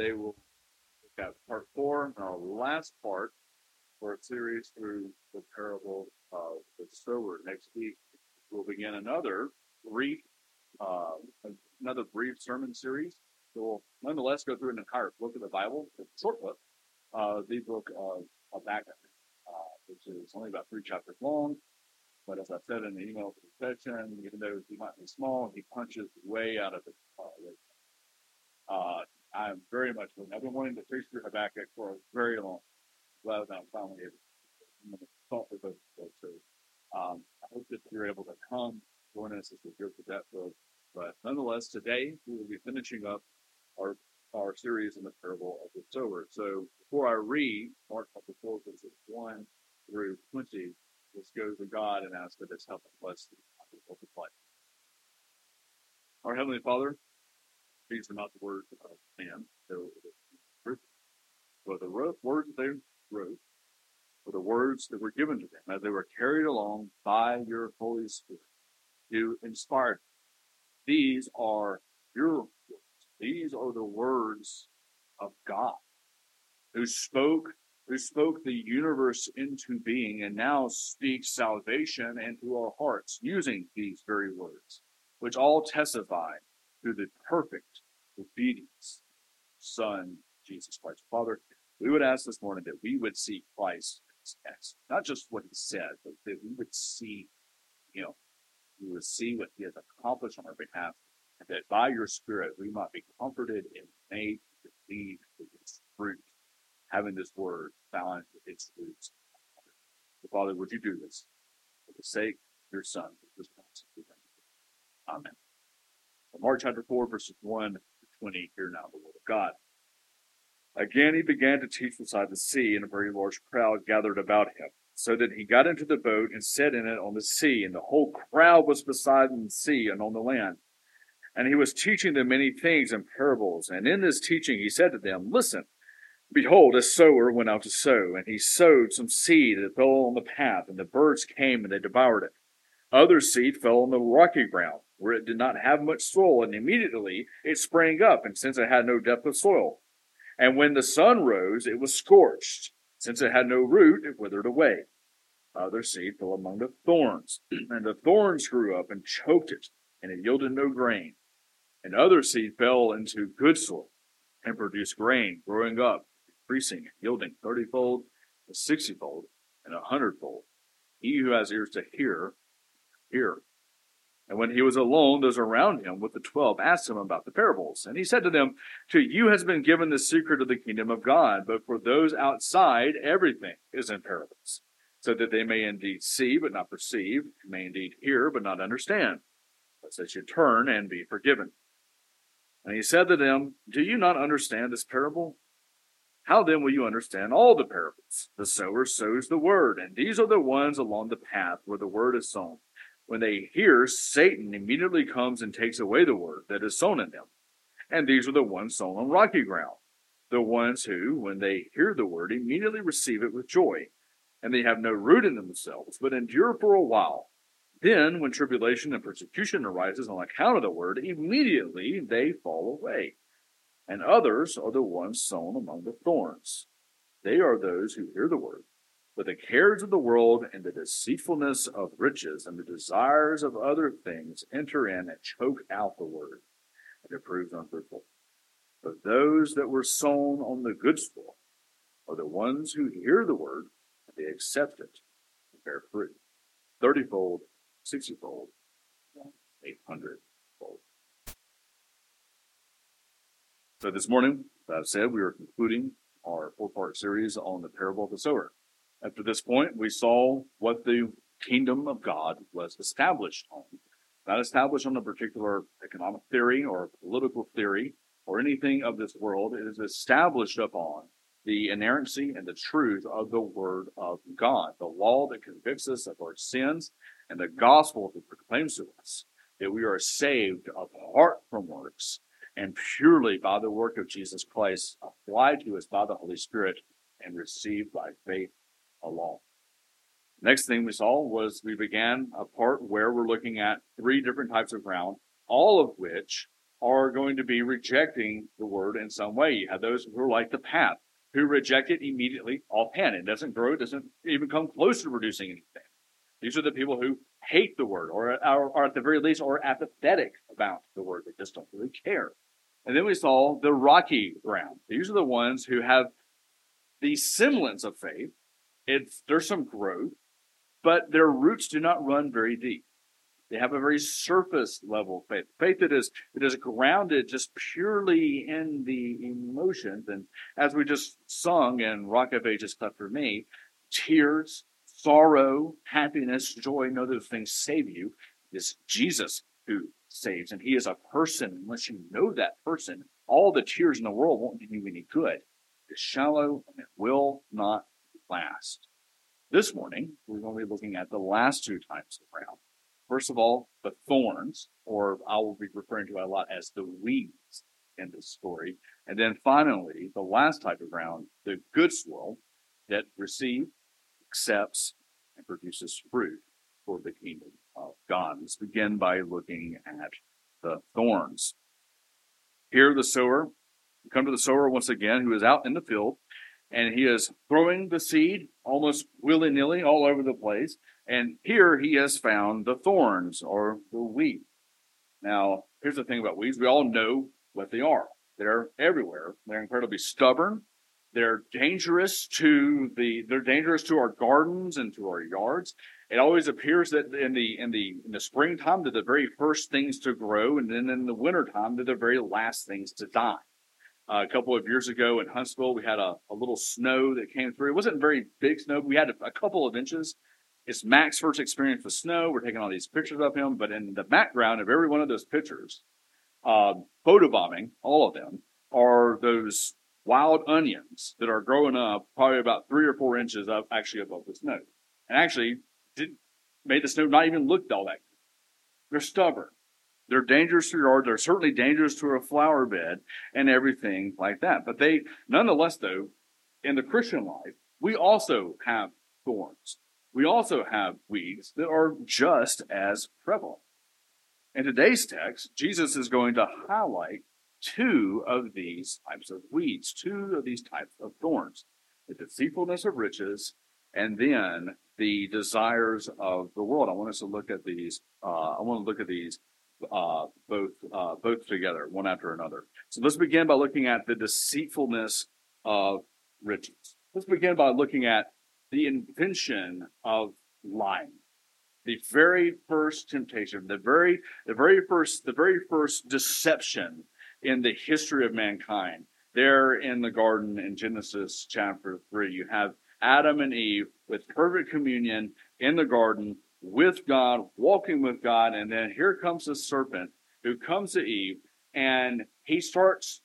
Today we'll look at part four, our last part for a series through the parable of the sower. Next week we'll begin another brief, uh, another brief sermon series. So we'll nonetheless go through an entire book of the Bible, a short book, uh, the book of Habakkuk, uh, which is only about three chapters long. But as I said in the email to even though he might be small, he punches way out of the uh, I'm very much looking. I've been wanting to preach through Habakkuk for a very long. Glad I'm finally able to talk with those folks. Um, I hope that you're able to come join us as we go through that book. But nonetheless, today we will be finishing up our our series in the parable of the sower. So before I read Mark chapter four, verses one through twenty, let's go to God and ask that His help and bless the life. Our Heavenly Father, these are not the words of man, but the words that they wrote were the words that were given to them as they were carried along by your Holy Spirit. You inspired. These are your words. These are the words of God who spoke who spoke the universe into being and now speaks salvation into our hearts using these very words, which all testify to the perfect obedience, Son, Jesus Christ. Father, we would ask this morning that we would see Christ this not just what he said, but that we would see him. We would see what he has accomplished on our behalf, and that by your Spirit we might be comforted and made to believe its fruit, having this word found its roots. Father, would you do this for the sake of your Son, Amen. Mark chapter 4, verses 1 to 20, hear now the word of God. Again, he began to teach beside the sea, and a very large crowd gathered about him, so that he got into the boat and sat in it on the sea, and the whole crowd was beside the sea and on the land. And he was teaching them many things in parables. And in this teaching, he said to them, Listen, behold, a sower went out to sow, and he sowed some seed that fell on the path, and the birds came and they devoured it. Other seed fell on the rocky ground where it did not have much soil, and immediately it sprang up, and since it had no depth of soil. And when the sun rose, it was scorched. Since it had no root, it withered away. Other seed fell among the thorns, and the thorns grew up and choked it, and it yielded no grain. And other seed fell into good soil, and produced grain, growing up, increasing, yielding thirtyfold, sixtyfold, and a hundredfold. He who has ears to hear, hear. And when he was alone, those around him with the twelve asked him about the parables. And he said to them, To you has been given the secret of the kingdom of God, but for those outside, everything is in parables, so that they may indeed see, but not perceive, may indeed hear, but not understand, lest they should turn and be forgiven. And he said to them, Do you not understand this parable? How then will you understand all the parables? The sower sows the word, and these are the ones along the path where the word is sown. When they hear, Satan immediately comes and takes away the word that is sown in them. And these are the ones sown on rocky ground, the ones who, when they hear the word, immediately receive it with joy, and they have no root in themselves, but endure for a while. Then, when tribulation and persecution arises on account of the word, immediately they fall away. And others are the ones sown among the thorns. They are those who hear the word but the cares of the world and the deceitfulness of riches and the desires of other things enter in and choke out the word, and it proves unfruitful. But those that were sown on the good soil are the ones who hear the word, and they accept it and bear fruit, thirtyfold, sixtyfold, eight hundredfold. So this morning, as I've said, we are concluding our four-part series on the parable of the sower. After this point, we saw what the kingdom of God was established on. Not established on a particular economic theory or political theory or anything of this world. It is established upon the inerrancy and the truth of the Word of God, the law that convicts us of our sins, and the gospel that proclaims to us that we are saved apart from works and purely by the work of Jesus Christ, applied to us by the Holy Spirit and received by faith alone. Next thing we saw was we began a part where we're looking at three different types of ground, all of which are going to be rejecting the word in some way. You have those who are like the path, who reject it immediately offhand. It doesn't grow, it doesn't even come close to producing anything. These are the people who hate the word, or, or, or at the very least, are apathetic about the word. They just don't really care. And then we saw the rocky ground. These are the ones who have the semblance of faith. It's there's some growth, but their roots do not run very deep. They have a very surface level faith, faith that is that is grounded just purely in the emotions. And as we just sung in Rock of Ages Cleft for Me, tears, sorrow, happiness, joy, no those things save you. It's Jesus who saves, and He is a person. Unless you know that person, all the tears in the world won't do you any good. It's shallow and it will not last. This morning, we're going to be looking at the last two types of ground. First of all, the thorns, or I will be referring to a lot as the weeds in this story. And then finally, the last type of ground, the good soil that receives, accepts, and produces fruit for the kingdom of God. Let's begin by looking at the thorns. Here, the sower, come to the sower once again, who is out in the field, and he is throwing the seed almost willy nilly all over the place. And here he has found the thorns or the wheat. Now, here's the thing about weeds we all know what they are, they're everywhere, they're incredibly stubborn. They're dangerous to the they're dangerous to our gardens and to our yards. It always appears that in the in the in the springtime they're the very first things to grow, and then in the wintertime they're the very last things to die. Uh, a couple of years ago in Huntsville, we had a, a, little snow that came through. It wasn't very big snow, but we had a, a couple of inches. It's Mac's first experience with snow. We're taking all these pictures of him, but in the background of every one of those pictures, uh, photobombing, all of them, are those wild onions that are growing up probably about three or four inches up actually above the snow. And actually did made the snow not even look all that good. They're stubborn. They're dangerous to your yard. They're certainly dangerous to a flower bed and everything like that. But they, nonetheless, though, in the Christian life, we also have thorns. We also have weeds that are just as prevalent. In today's text, Jesus is going to highlight two of these types of weeds, two of these types of thorns the deceitfulness of riches and then the desires of the world. I want us to look at these. Uh, I want to look at these uh, both uh, both together, one after another. So let's begin by looking at the deceitfulness of riches. Let's begin by looking at the invention of lying. The very first temptation, the very the very first the very first deception in the history of mankind. There in the garden in Genesis chapter 3, you have Adam and Eve with perfect communion in the garden with God, walking with God, and then here comes the serpent who comes to Eve and he starts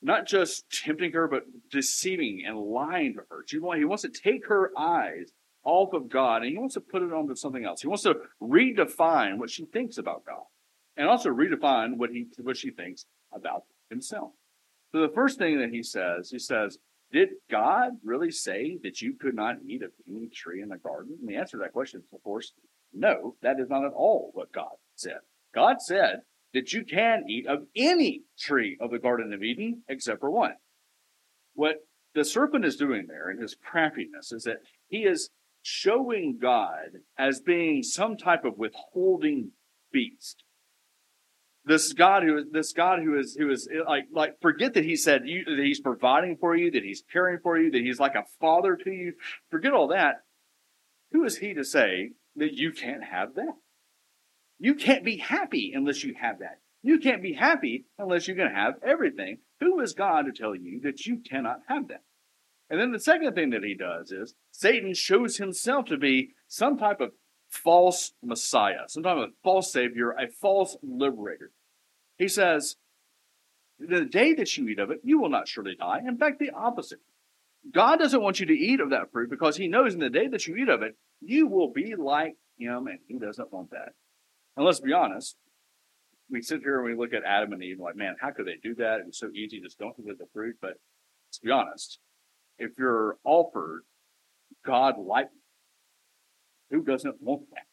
not just tempting her, but deceiving and lying to her. He wants to take her eyes off of God and he wants to put it onto something else. He wants to redefine what she thinks about God and also redefine what he what she thinks about himself. So the first thing that he says, he says, did God really say that you could not eat of any tree in the garden? And the answer to that question is, of course, no, that is not at all what God said. God said that you can eat of any tree of the Garden of Eden except for one. What the serpent is doing there in his craftiness is that he is showing God as being some type of withholding beast this God who is this God who is who is like like forget that he said you, that he's providing for you, that he's caring for you, that he's like a father to you. Forget all that. Who is he to say that you can't have that? You can't be happy unless you have that. You can't be happy unless you can have everything. Who is God to tell you that you cannot have that? And then the second thing that he does is Satan shows himself to be some type of false Messiah, some type of false Savior, a false liberator. He says, The day that you eat of it, you will not surely die. In fact, the opposite. God doesn't want you to eat of that fruit because He knows in the day that you eat of it, you will be like Him, and He doesn't want that. And let's be honest, we sit here and we look at Adam and Eve like, man, how could they do that? It's so easy, just don't eat of the fruit. But let's be honest, if you're offered God like, who doesn't want that?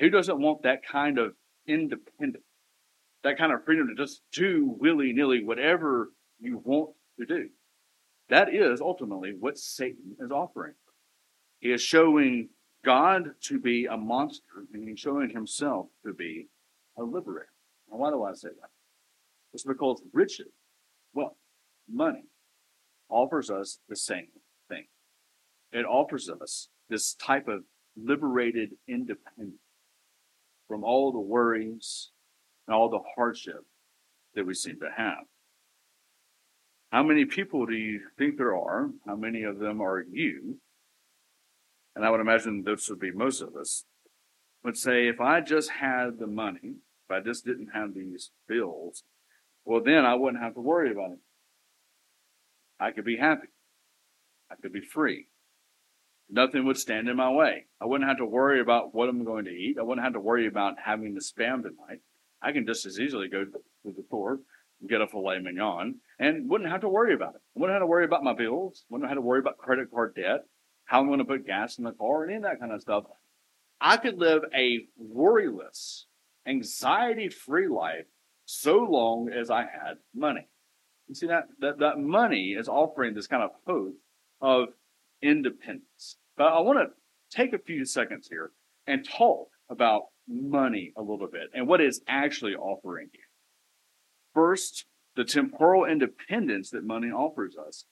Who doesn't want that kind of independence? That kind of freedom to just do willy nilly whatever you want to do. That is ultimately what Satan is offering. He is showing God to be a monster, and he's showing himself to be a liberator. Now, why do I say that? It's because riches, wealth, money offers us the same thing. It offers us this type of liberated independence from all the worries and all the hardship that we seem to have. How many people do you think there are? How many of them are you? And I would imagine this would be most of us. Would say, if I just had the money, if I just didn't have these bills, well, then I wouldn't have to worry about it. I could be happy. I could be free. Nothing would stand in my way. I wouldn't have to worry about what I'm going to eat. I wouldn't have to worry about having to spam tonight. I can just as easily go to the store get a filet mignon and wouldn't have to worry about it. Wouldn't have to worry about my bills. Wouldn't have to worry about credit card debt, how I'm going to put gas in the car, any of that kind of stuff. I could live a worryless, anxiety free life so long as I had money. You see that, that that money is offering this kind of hope of independence. But I want to take a few seconds here and talk about money a little bit and what it's actually offering you. First, the temporal independence that money offers us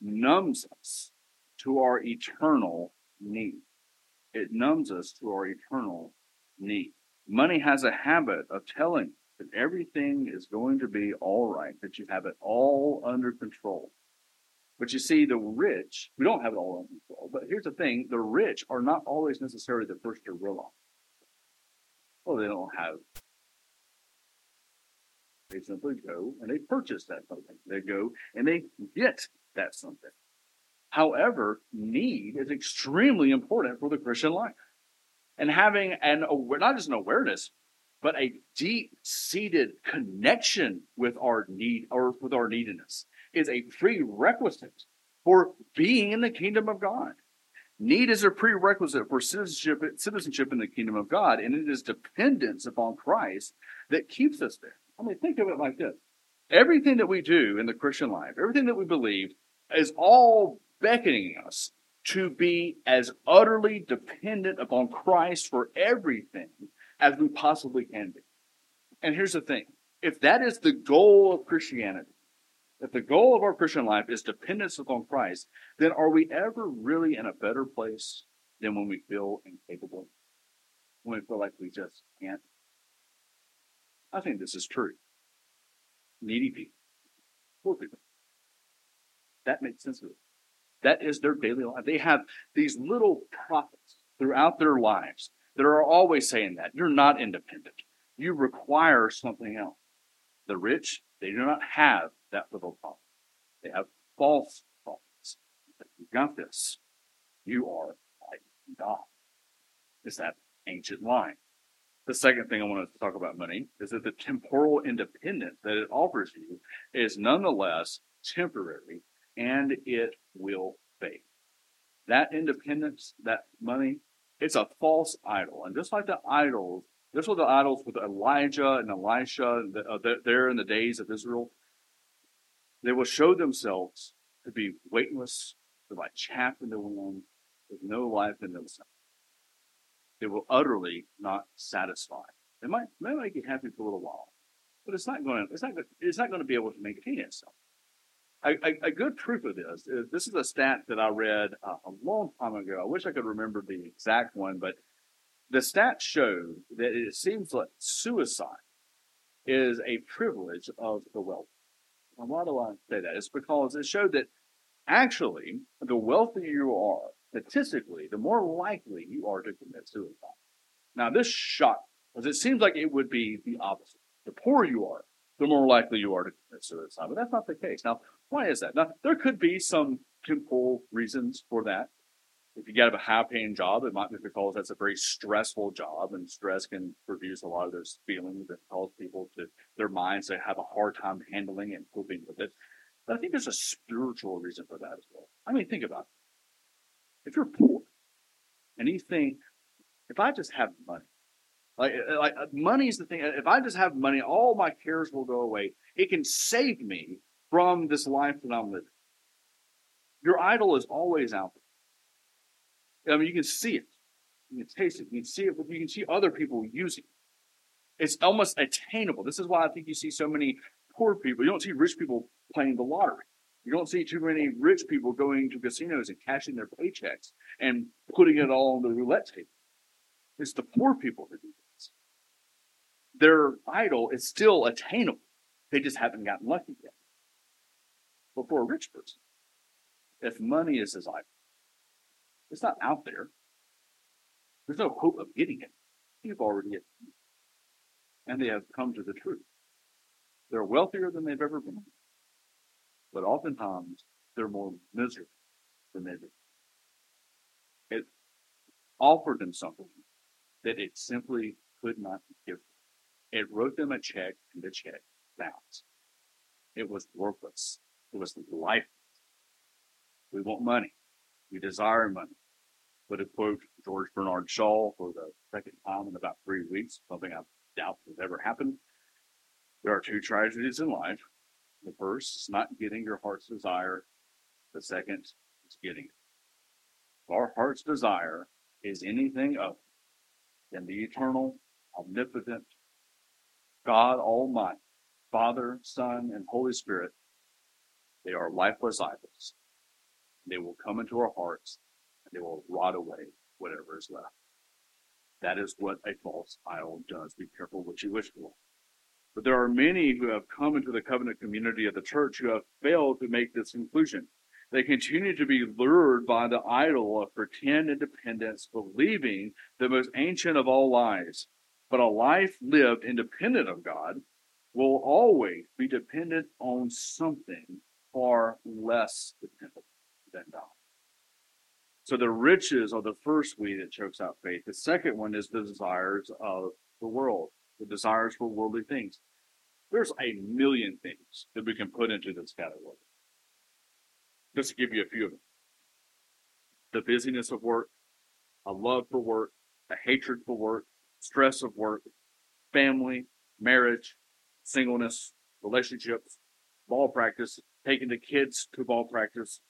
numbs us to our eternal need. It numbs us to our eternal need. Money has a habit of telling that everything is going to be all right, that you have it all under control. But you see, the rich, we don't have it all under control. But here's the thing the rich are not always necessarily the first to realize. Well, they don't have. They simply go and they purchase that something. They go and they get that something. However, need is extremely important for the Christian life. And having an not just an awareness, but a deep seated connection with our need or with our neediness is a prerequisite for being in the kingdom of God. Need is a prerequisite for citizenship, citizenship in the kingdom of God, and it is dependence upon Christ that keeps us there. I mean, think of it like this. Everything that we do in the Christian life, everything that we believe, is all beckoning us to be as utterly dependent upon Christ for everything as we possibly can be. And here's the thing if that is the goal of Christianity, if the goal of our Christian life is dependence upon Christ, then are we ever really in a better place than when we feel incapable? When we feel like we just can't? I think this is true. Needy people, poor people. That makes sense of it. That is their daily life. They have these little prophets throughout their lives that are always saying that you're not independent. You require something else. The rich, they do not have that little prophet. They have false prophets. You got this. You are like God. Is that ancient line? The second thing I want to talk about money is that the temporal independence that it offers you is nonetheless temporary and it will fade. That independence, that money, it's a false idol. And just like the idols, this was the idols with Elijah and Elisha uh, there in the days of Israel. They will show themselves to be weightless, to like chaff in the wind, with no life in themselves. They will utterly not satisfy. They might, they might make you happy for a little while, but it's not going to, it's not, it's not going to be able to maintain itself. A, a, a, good proof of this is this is a stat that I read uh, a long time ago. I wish I could remember the exact one, but the stats show that it seems like suicide is a privilege of the wealthy. And why do I say that? It's because it showed that actually, the wealthier you are, statistically, the more likely you are to commit suicide. Now, this shocked because it seems like it would be the opposite. The poorer you are, the more likely you are to commit suicide. But that's not the case. Now, why is that? Now, there could be some simple reasons for that. If you get a high paying job, it might be because that's a very stressful job, and stress can produce a lot of those feelings that cause people to their minds to have a hard time handling and coping with it. But I think there's a spiritual reason for that as well. I mean, think about it. If you're poor and you think, if I just have money, Like, uh, like uh, money is the thing. If I just have money, all my cares will go away. It can save me from this life that I'm living. Your idol is always out there. I mean, you can see it, you can taste it, you can see it, you can see other people using it. It's almost attainable. This is why I think you see so many poor people. You don't see rich people playing the lottery. You don't see too many rich people going to casinos and cashing their paychecks and putting it all on the roulette table. It's the poor people that do this. Their idol is still attainable. They just haven't gotten lucky yet. But for a rich person, if money is his idol, it's not out there. There's no hope of getting it. You've already it. And they have come to the truth. They're wealthier than they've ever been. But oftentimes, they're more miserable than they've been. It offered them something that it simply could not give them. It wrote them a check, and the check bounced. It was worthless. It was lifeless. We want money. We desire money. But to quote George Bernard Shaw for the second time in about three weeks, something I doubt has ever happened. There are two tragedies in life. The first is not getting your heart's desire. The second is getting it. If our heart's desire is anything other than the eternal, omnipotent, God Almighty, Father, Son, and Holy Spirit, they are lifeless idols. They will come into our hearts and they will rot away whatever is left. That is what a false idol does. Be careful what you wish for. But there are many who have come into the covenant community of the church who have failed to make this conclusion. They continue to be lured by the idol of pretend independence, believing the most ancient of all lies. But a life lived independent of God will always be dependent on something far less dependent than God. So the riches are the first weed that chokes out faith. The second one is the desires of the world, the desires for worldly things. There's a million things that we can put into this category. Just to give you a few of them. The busyness of work, a love for work, a hatred for work, stress of work, family, marriage, singleness, relationships, ball practice, taking the kids to ball practice.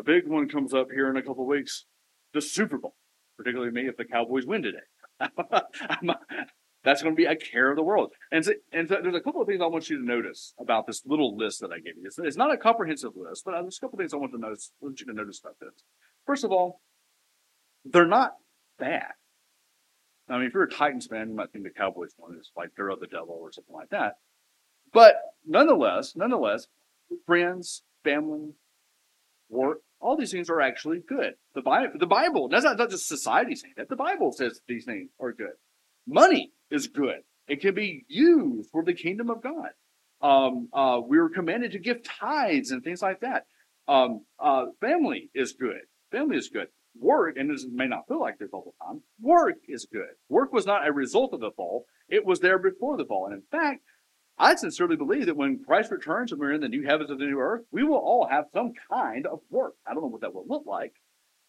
A big one comes up here in a couple weeks, the Super Bowl, particularly me if the Cowboys win today. That's going to be a care of the world. And, so, and so there's a couple of things I want you to notice about this little list that I gave you. It's, it's not a comprehensive list, but there's a couple of things I want to notice, want you to notice about this. First of all, they're not bad. I mean, if you're a Titans fan, you might think the Cowboys won is like they're of the devil or something like that. But nonetheless, nonetheless, friends, family, work, all these things are actually good. The Bible, the Bible, that's not, not just society saying that. The Bible says these things are good. Money is good. It can be used for the kingdom of God. Um, uh, we were commanded to give tithes and things like that. Um, uh, family is good. Family is good. Work, and this may not feel like this all the time, work is good. Work was not a result of the fall. It was there before the fall. And in fact, I sincerely believe that when Christ returns and we're in the new heavens and the new earth, we will all have some kind of work. I don't know what that will look like,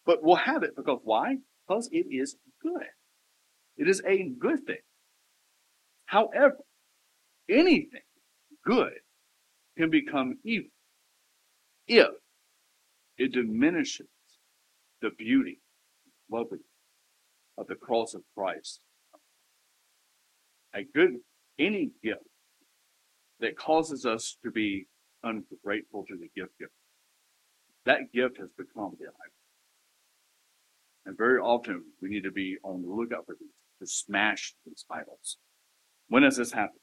but we'll have it because why? Because it is good. It is a good thing. However, anything good can become evil if it diminishes the beauty, loveliness of the cross of Christ. A good, any gift that causes us to be ungrateful to the gift giver, that gift has become the idol. And very often we need to be on the lookout for these, to smash these idols. When does this happen?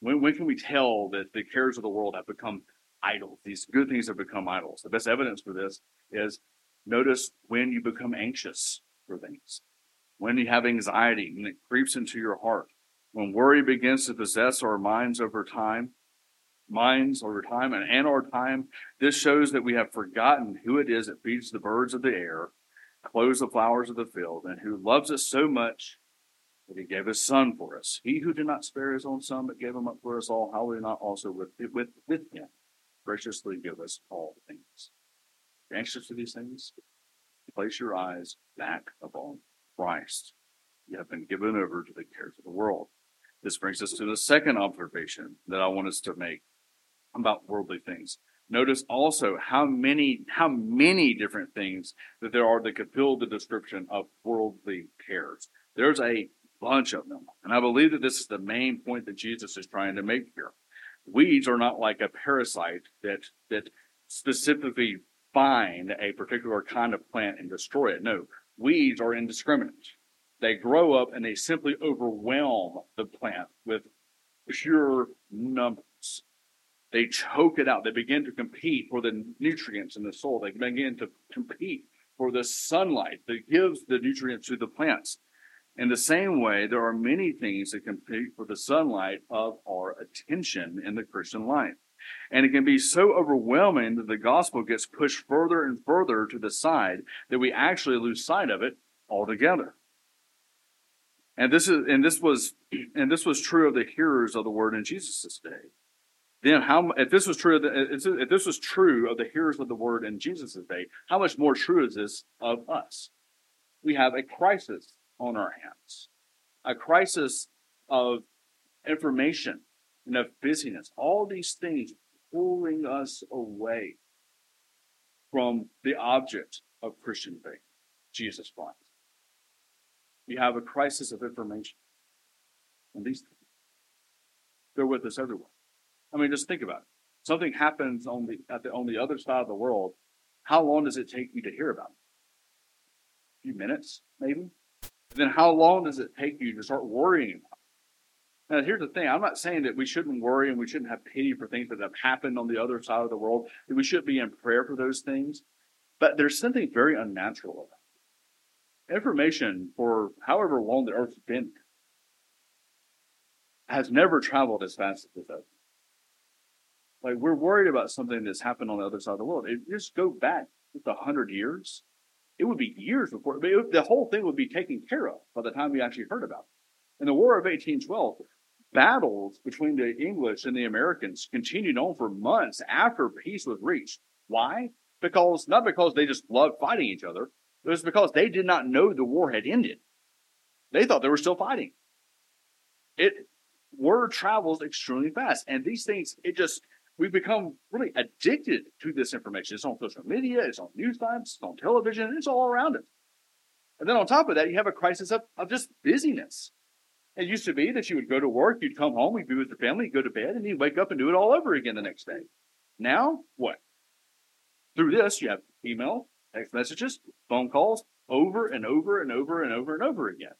When, when can we tell that the cares of the world have become idols? These good things have become idols. The best evidence for this is notice when you become anxious for things, when you have anxiety and it creeps into your heart, when worry begins to possess our minds over time, minds over time and, and our time, this shows that we have forgotten who it is that feeds the birds of the air, clothes the flowers of the field, and who loves us so much that he gave his son for us. He who did not spare his own son, but gave him up for us all, how will he not also with, with, with him graciously give us all things? You're anxious for these things? Place your eyes back upon Christ. you have been given over to the cares of the world. This brings us to the second observation that I want us to make about worldly things. Notice also how many, how many different things that there are that could fill the description of worldly cares. There's a bunch of them. And I believe that this is the main point that Jesus is trying to make here. Weeds are not like a parasite that, that specifically find a particular kind of plant and destroy it. No, weeds are indiscriminate. They grow up and they simply overwhelm the plant with pure numbers. They choke it out. They begin to compete for the nutrients in the soil. They begin to compete for the sunlight that gives the nutrients to the plants. In the same way, there are many things that compete for the sunlight of our attention in the Christian life. And it can be so overwhelming that the gospel gets pushed further and further to the side that we actually lose sight of it altogether. And this is and this was and this was true of the hearers of the word in Jesus' day. Then how if this was true if this was true of the hearers of the word in Jesus' day, how much more true is this of us? We have a crisis on our hands, a crisis of information and of busyness. All these things pulling us away from the object of Christian faith, Jesus Christ. We have a crisis of information. And these they're with us everywhere. I mean, just think about it. Something happens on the, at the on the other side of the world. How long does it take you to hear about it? A few minutes, maybe. then how long does it take you to start worrying? Now, here's the thing. I'm not saying that we shouldn't worry and we shouldn't have pity for things that have happened on the other side of the world. That we should be in prayer for those things. But there's something very unnatural about it. Information for however long the earth's been has never traveled as fast as this has. Like we're worried about something that's happened on the other side of the world. If you just go back just a hundred years, it would be years before it, the whole thing would be taken care of by the time we actually heard about it. In the War of 1812, battles between the English and the Americans continued on for months after peace was reached. Why? Because not because they just loved fighting each other, it was because they did not know the war had ended. They thought they were still fighting. It word travels extremely fast, and these things it just we've become really addicted to this information. It's on social media, it's on news times, it's on television, it's all around us. And then on top of that, you have a crisis of, of just busyness. It used to be that you would go to work, you'd come home, you'd be with your family, you'd go to bed, and you'd wake up and do it all over again the next day. Now, what? Through this, you have email, text messages, phone calls, over and over and over and over and over again.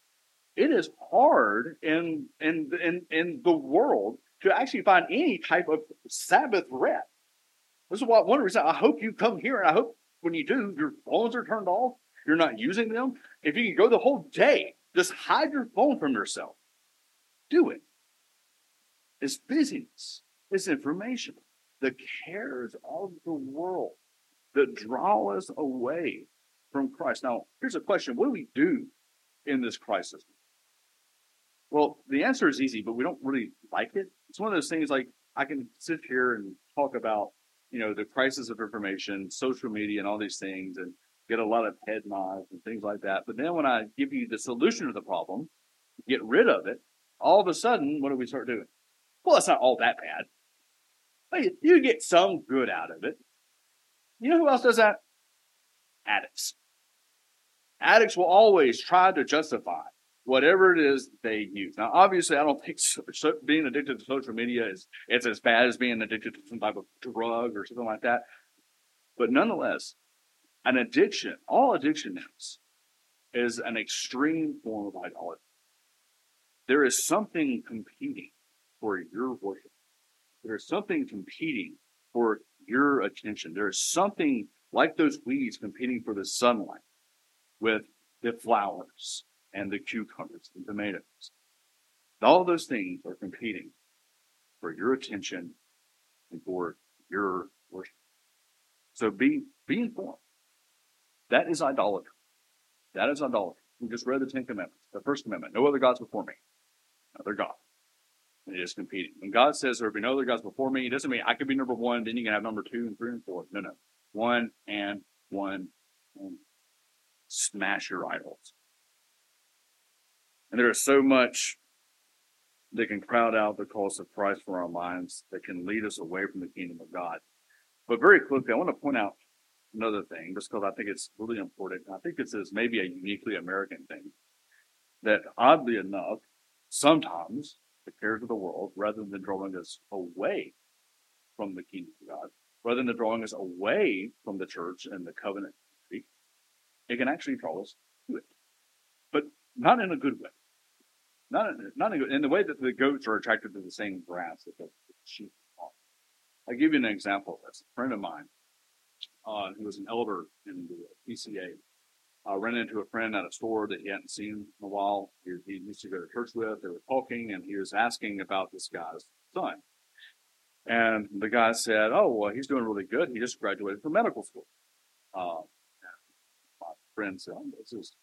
It is hard in in in in the world to actually find any type of Sabbath rest. This is why one reason I hope you come here, and I hope when you do, your phones are turned off. You're not using them. If you can go the whole day, just hide your phone from yourself. Do it. It's busyness. It's information. The cares of the world that draw us away from Christ. Now, here's a question: What do we do in this crisis? Well, the answer is easy, but we don't really like it. It's one of those things like I can sit here and talk about, you know, the crisis of information, social media, and all these things, and get a lot of head nods and things like that. But then when I give you the solution to the problem, get rid of it, all of a sudden, what do we start doing? Well, it's not all that bad. You get some good out of it. You know who else does that? Addicts. Addicts will always try to justify whatever it is they use. Now, obviously, I don't think so, so being addicted to social media is it's as bad as being addicted to some type of drug or something like that. But nonetheless, an addiction, all addiction is, is an extreme form of idolatry. There is something competing for your worship. There is something competing for your attention. There is something like those weeds competing for the sunlight with the flowers and the cucumbers and tomatoes. All those things are competing for your attention and for your worship. So be be informed. That is idolatry. That is idolatry. We just read the Ten Commandments. The first commandment: No other gods before me. Another God. It is competing. When God says there will be no other gods before me, it doesn't mean I could be number one, then you can have number two and three and four. No, no. One and one and smash your idols. And there is so much that can crowd out the cost of Christ for our minds that can lead us away from the kingdom of God. But very quickly, I want to point out another thing, just because I think it's really important. I think this is maybe a uniquely American thing. That oddly enough, sometimes the cares of the world, rather than drawing us away from the kingdom of God, rather than drawing us away from the church and the covenant, it can actually draw us to it, but not in a good way. Not in, not in, in the way that the goats are attracted to the same grass that the sheep are. I'll give you an example of this. A friend of mine, uh, who was an elder in the PCA, uh, ran into a friend at a store that he hadn't seen in a while. He, he used to go to church with. They were talking, and he was asking about this guy's son. And the guy said, "Oh, well, he's doing really good. He just graduated from medical school." Uh, my friend said, oh, "This is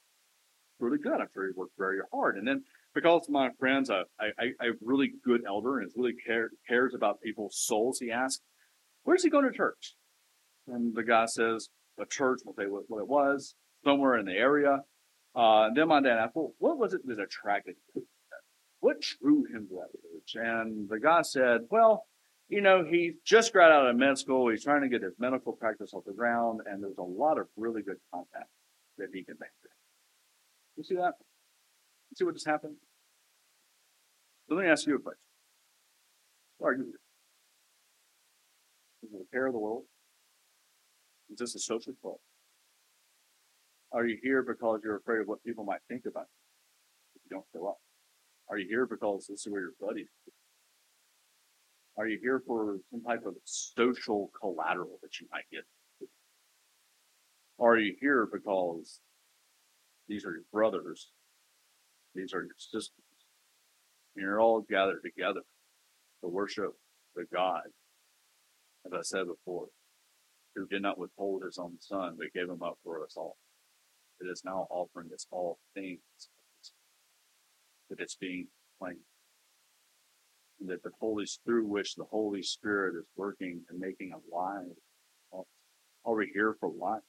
really good. I'm sure he worked very hard." And then because my friend's a, a, a really good elder and really care, cares about people's souls, he asked, "Where's he going to church?" And the guy says, "A church." We'll say what it was, somewhere in the area. Uh, then my dad asked, "Well, what was it that attracted him? What drew him to that church?" And the guy said, "Well." you know, he just got out of med school. He's trying to get his medical practice off the ground, and there's a lot of really good contact that he can make. You see that? You see what just happened? So let me ask you a question. What are you here? Is it a care of the world? Is this a social club? Are you here because you're afraid of what people might think about you if you don't show up? Are you here because this is where your buddies are you here for some type of social collateral that you might get? Are you here because these are your brothers, these are your sisters, and you're all gathered together to worship the God, as I said before, who did not withhold his own son, but gave him up for us all. It is now offering us all things that it's being claimed that the Holy through which the Holy Spirit is working and making alive. Are we here for what?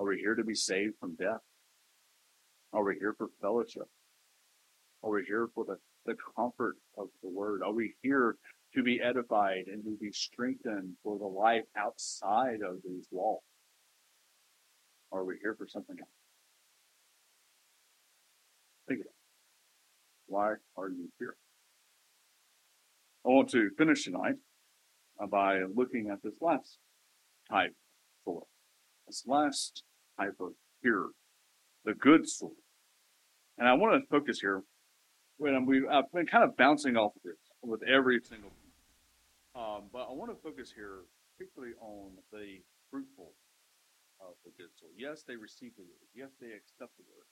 Are we here to be saved from death? Are we here for fellowship? Are we here for the, the comfort of the word? Are we here to be edified and to be strengthened for the life outside of these walls? Or are we here for something else? Think of it. Why are you here? I want to finish tonight by looking at this last type of this last type of hearer, the good sort. And I want to focus here when we I've been kind of bouncing off of this with every single um, but I want to focus here particularly on the fruitful the good soul. Yes, they receive the word. Yes, they accept the word.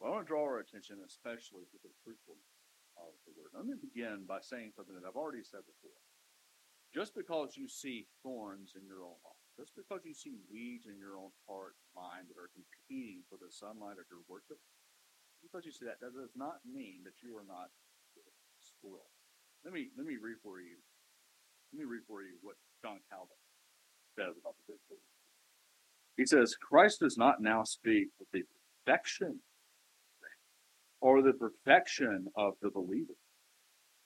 But I want to draw our attention especially to the fruitfulness of the word. Let me begin by saying something that I've already said before. Just because you see thorns in your own life, just because you see weeds in your own heart mind that are competing for the sunlight of your worship, because you see that, that does not mean that you are not spoiled. Let me let me read for you. Let me read for you what John Calvin says about the good He says, Christ does not now speak of the perfection or the perfection of the believer,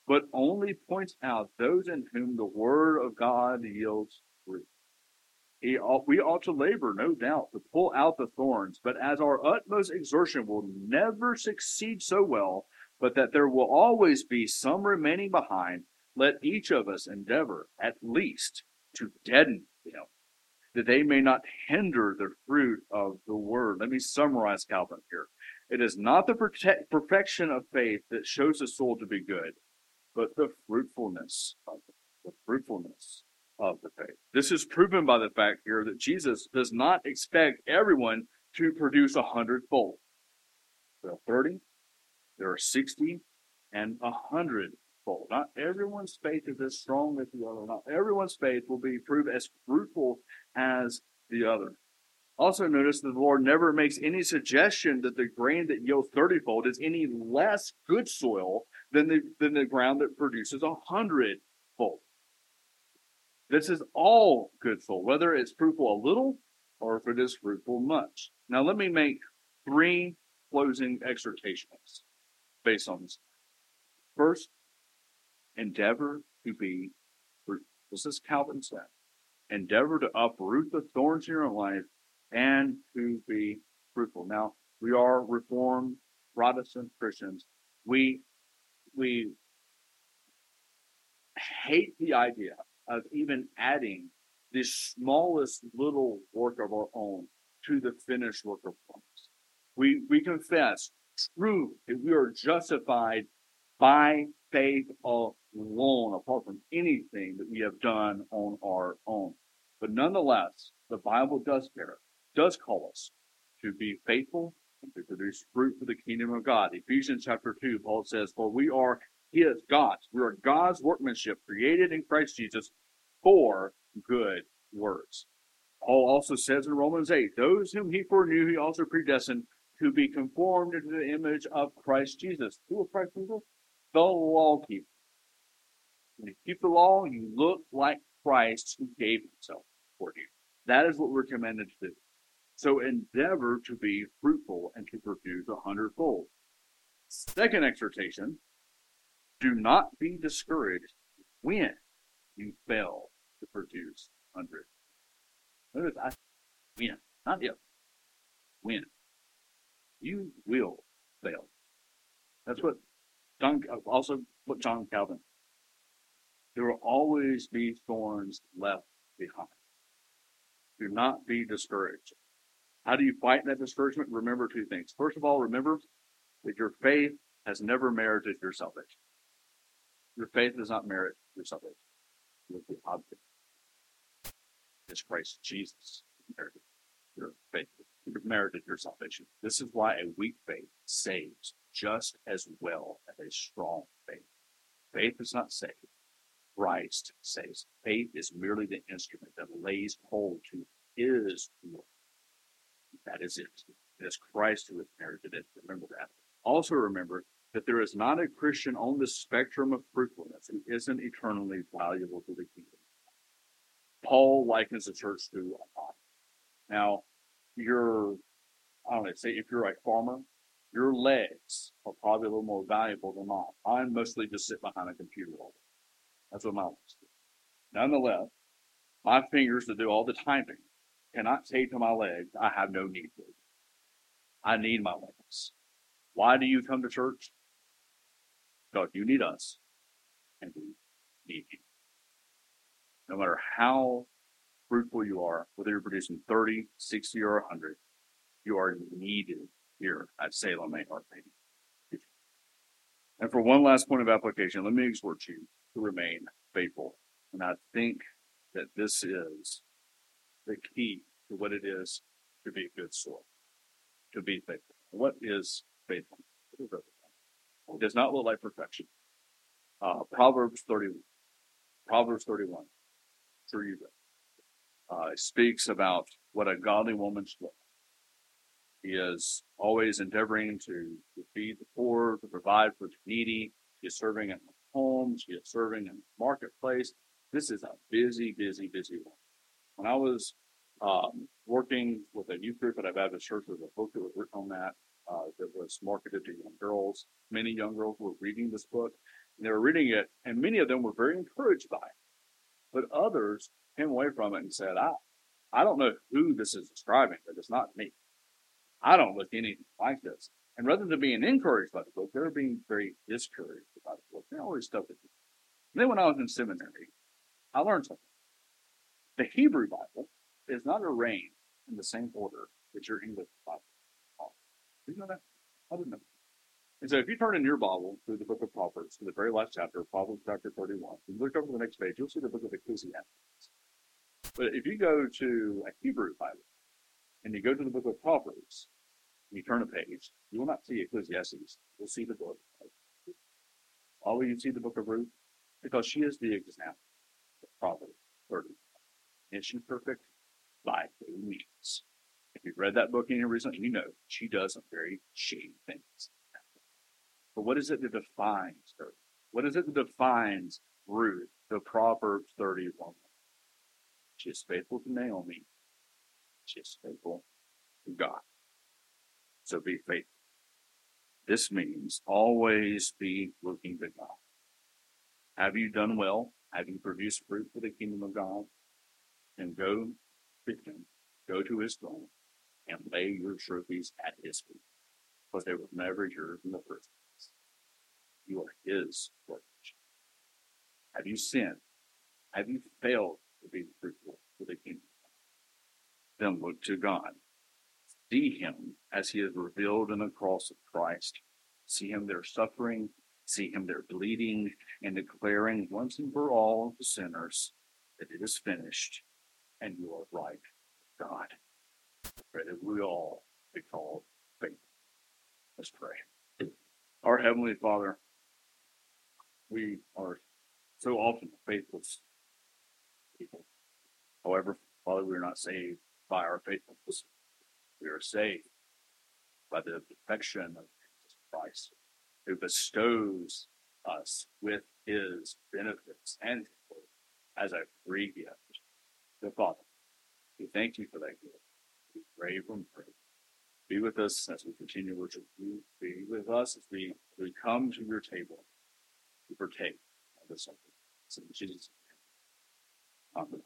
but only points out those in whom the word of God yields fruit. He, we ought to labor, no doubt, to pull out the thorns, but as our utmost exertion will never succeed so well, but that there will always be some remaining behind, let each of us endeavor, at least, to deaden them, that they may not hinder the fruit of the word. Let me summarize Calvin here. It is not the perfection of faith that shows the soul to be good, but the fruitfulness of it, the fruitfulness of the faith. This is proven by the fact here that Jesus does not expect everyone to produce a hundredfold. There are 30, there are 60, and a Not everyone's faith is as strong as the other. Not everyone's faith will be proved as fruitful as the other. Also, notice that the Lord never makes any suggestion that the grain that yields thirtyfold is any less good soil than the, than the ground that produces a hundredfold. This is all good soil, whether it's fruitful a little or if it is fruitful much. Now, let me make three closing exhortations based on this. First, endeavor to be. This is Calvin said. Endeavor to uproot the thorns in your life and to be fruitful. Now, we are Reformed Protestant Christians. We we hate the idea of even adding the smallest little work of our own to the finished work of Christ. We we confess true that we are justified by faith alone, apart from anything that we have done on our own. But nonetheless, the Bible does care, does call us to be faithful and to produce fruit for the kingdom of God. Ephesians chapter 2, Paul says, For we are his God's. We are God's workmanship created in Christ Jesus for good works. Paul also says in Romans 8, Those whom he foreknew, he also predestined to be conformed into the image of Christ Jesus. Who are Christ Jesus? The law keeper. When you keep the law, you look like Christ who gave himself for you. That is what we're commanded to do. So endeavor to be fruitful and to produce a hundredfold. Second exhortation, do not be discouraged when you fail to produce hundred. Notice I win, not if. Win. You will fail. That's what John also what John Calvin. There will always be thorns left behind. Do not be discouraged. How do you fight that discouragement? Remember two things. First of all, remember that your faith has never merited your salvation. Your faith does not merit your salvation. With the object is Christ Jesus merited your faith. You merited your salvation. This is why a weak faith saves just as well as a strong faith. Faith is not saved. Christ saves. Faith is merely the instrument that lays hold to his will. That is it. It is Christ who has merited it. Remember that. Also remember that there is not a Christian on the spectrum of fruitfulness who isn't eternally valuable to the kingdom. Paul likens the church to a pot. Now, you're, I don't know, say if you're a farmer, your legs are probably a little more valuable than mine. I mostly just sit behind a computer all day. That's what my legs do. Nonetheless, my fingers that do all the typing cannot say to my legs, I have no need for you. I need my legs. Why do you come to church? God, you need us and we need you. No matter how fruitful you are, whether you're producing 30, 60, or 100, you are needed here at Salem A. And for one last point of application, let me exhort you to remain faithful. And I think that this is the key to what it is to be a good soil, to be faithful. What is faithfulness? It does not look like perfection. Uh, Proverbs 31. Proverbs 31. Sure you read. Uh, speaks about what a godly woman look. He is always endeavoring to, to feed the poor, to provide for the needy. She is serving in the home. She is serving in the marketplace. This is a busy, busy, busy one. When I was um, working with a youth group at a Baptist church, there was a book that was written on that uh, that was marketed to young girls. Many young girls were reading this book, and they were reading it, and many of them were very encouraged by it. But others came away from it and said, "I, I don't know who this is describing, but it's not me. I don't look anything like this." And rather than being encouraged by the book, they were being very discouraged by the book. They always stuck with it. And then when I was in seminary, I learned something. The Hebrew Bible is not arranged in the same order that your English Bible. Did you know that? I didn't know. And so if you turn in your Bible to the book of Proverbs, to the very last chapter, Proverbs chapter 31, you look over the next page, you'll see the book of Ecclesiastes. But if you go to a Hebrew Bible and you go to the book of Proverbs, and you turn a page, you will not see Ecclesiastes. You'll see the book. All you see the book of Ruth? Because she is the example of Proverbs 30. Is she perfect? By no means. If you've read that book any recently, you know she does some very shady things. But what is it that defines her? What is it that defines Ruth, the Proverbs 30 woman? She is faithful to Naomi. She is faithful to God. So be faithful. This means always be looking to God. Have you done well? Have you produced fruit for the kingdom of God? And go to him, go to his throne, and lay your trophies at his feet. Because they were never yours in the first place. You are his workmanship. Have you sinned? Have you failed to be fruitful for the kingdom? Then look to God. See him as he is revealed in the cross of Christ. See him there suffering, see him there bleeding, and declaring once and for all to sinners that it is finished and you are right God. Pray that we all be called faithful. Let's pray. Our Heavenly Father, we are so often faithless people. However, Father, we are not saved by our faithfulness. We are saved by the perfection of Jesus Christ, who bestows us with his benefits and as a free gift. So, Father, we thank you for that gift. We pray from prayer. Be with us as we continue worship. Be with us as we, we come to your table to partake of. So in Jesus' Amen.